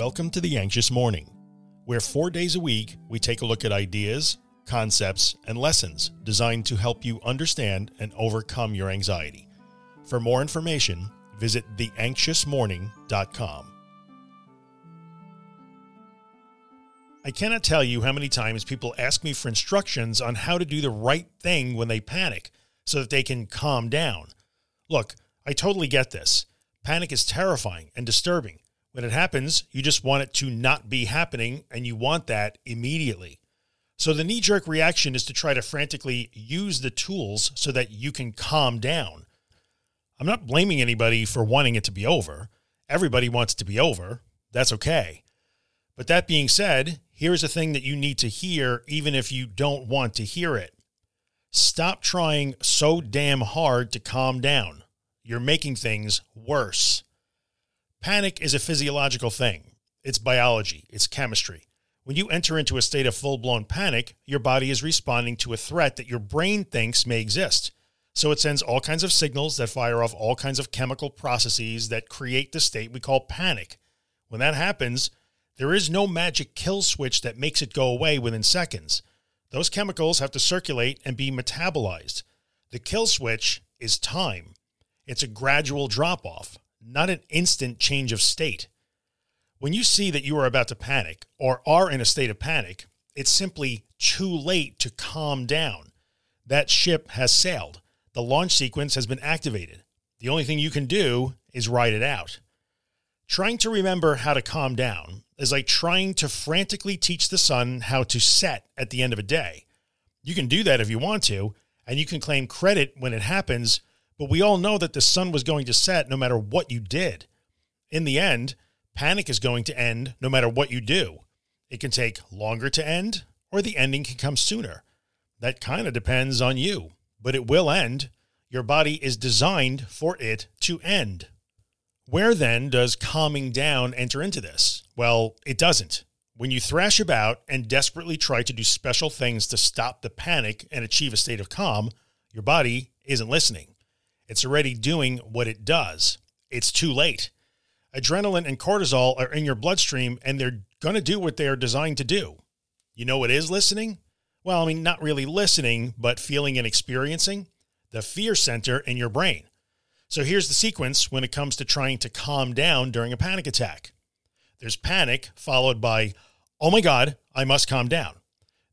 Welcome to The Anxious Morning, where four days a week we take a look at ideas, concepts, and lessons designed to help you understand and overcome your anxiety. For more information, visit theanxiousmorning.com. I cannot tell you how many times people ask me for instructions on how to do the right thing when they panic so that they can calm down. Look, I totally get this. Panic is terrifying and disturbing. When it happens, you just want it to not be happening and you want that immediately. So the knee jerk reaction is to try to frantically use the tools so that you can calm down. I'm not blaming anybody for wanting it to be over. Everybody wants it to be over. That's okay. But that being said, here's a thing that you need to hear, even if you don't want to hear it. Stop trying so damn hard to calm down. You're making things worse. Panic is a physiological thing. It's biology, it's chemistry. When you enter into a state of full blown panic, your body is responding to a threat that your brain thinks may exist. So it sends all kinds of signals that fire off all kinds of chemical processes that create the state we call panic. When that happens, there is no magic kill switch that makes it go away within seconds. Those chemicals have to circulate and be metabolized. The kill switch is time. It's a gradual drop off not an instant change of state. When you see that you are about to panic or are in a state of panic, it's simply too late to calm down. That ship has sailed. The launch sequence has been activated. The only thing you can do is ride it out. Trying to remember how to calm down is like trying to frantically teach the sun how to set at the end of a day. You can do that if you want to, and you can claim credit when it happens but we all know that the sun was going to set no matter what you did. In the end, panic is going to end no matter what you do. It can take longer to end, or the ending can come sooner. That kind of depends on you, but it will end. Your body is designed for it to end. Where then does calming down enter into this? Well, it doesn't. When you thrash about and desperately try to do special things to stop the panic and achieve a state of calm, your body isn't listening. It's already doing what it does. It's too late. Adrenaline and cortisol are in your bloodstream and they're going to do what they are designed to do. You know what is listening? Well, I mean, not really listening, but feeling and experiencing the fear center in your brain. So here's the sequence when it comes to trying to calm down during a panic attack. There's panic followed by, oh my God, I must calm down.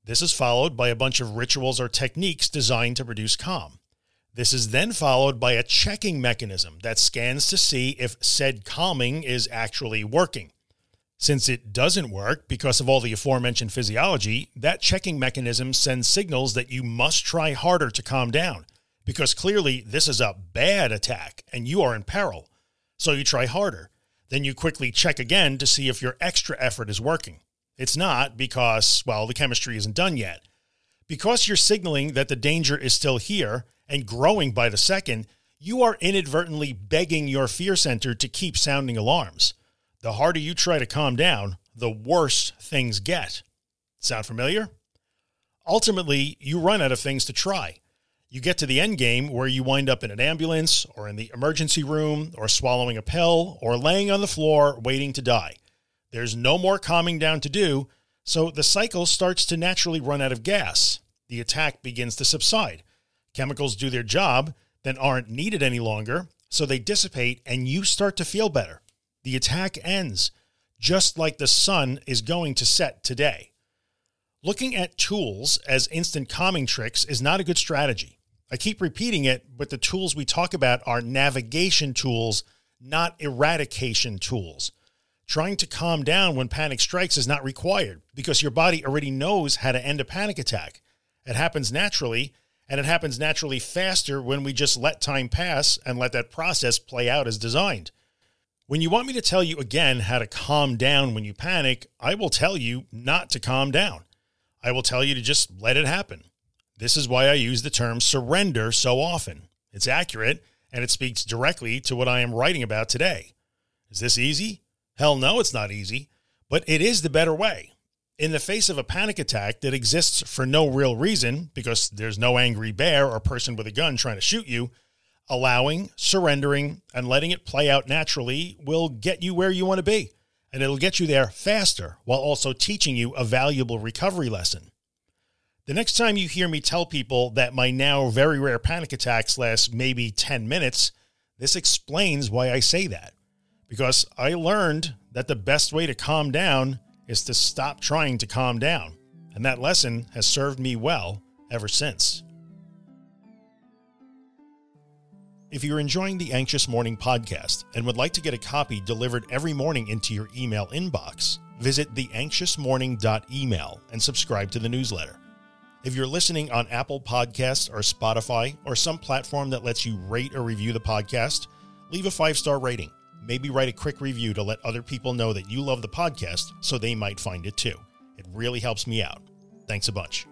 This is followed by a bunch of rituals or techniques designed to produce calm. This is then followed by a checking mechanism that scans to see if said calming is actually working. Since it doesn't work because of all the aforementioned physiology, that checking mechanism sends signals that you must try harder to calm down because clearly this is a bad attack and you are in peril. So you try harder. Then you quickly check again to see if your extra effort is working. It's not because, well, the chemistry isn't done yet. Because you're signaling that the danger is still here, and growing by the second, you are inadvertently begging your fear center to keep sounding alarms. The harder you try to calm down, the worse things get. Sound familiar? Ultimately, you run out of things to try. You get to the end game where you wind up in an ambulance or in the emergency room or swallowing a pill or laying on the floor waiting to die. There's no more calming down to do, so the cycle starts to naturally run out of gas. The attack begins to subside. Chemicals do their job, then aren't needed any longer, so they dissipate and you start to feel better. The attack ends, just like the sun is going to set today. Looking at tools as instant calming tricks is not a good strategy. I keep repeating it, but the tools we talk about are navigation tools, not eradication tools. Trying to calm down when panic strikes is not required because your body already knows how to end a panic attack. It happens naturally and it happens naturally faster when we just let time pass and let that process play out as designed. When you want me to tell you again how to calm down when you panic, I will tell you not to calm down. I will tell you to just let it happen. This is why I use the term surrender so often. It's accurate and it speaks directly to what I am writing about today. Is this easy? Hell no, it's not easy, but it is the better way in the face of a panic attack that exists for no real reason because there's no angry bear or person with a gun trying to shoot you, allowing, surrendering, and letting it play out naturally will get you where you want to be. and it'll get you there faster while also teaching you a valuable recovery lesson. The next time you hear me tell people that my now very rare panic attacks last maybe 10 minutes, this explains why I say that. Because I learned that the best way to calm down is to stop trying to calm down. And that lesson has served me well ever since. If you're enjoying the Anxious Morning podcast and would like to get a copy delivered every morning into your email inbox, visit theanxiousmorning.email and subscribe to the newsletter. If you're listening on Apple Podcasts or Spotify or some platform that lets you rate or review the podcast, leave a five star rating. Maybe write a quick review to let other people know that you love the podcast so they might find it too. It really helps me out. Thanks a bunch.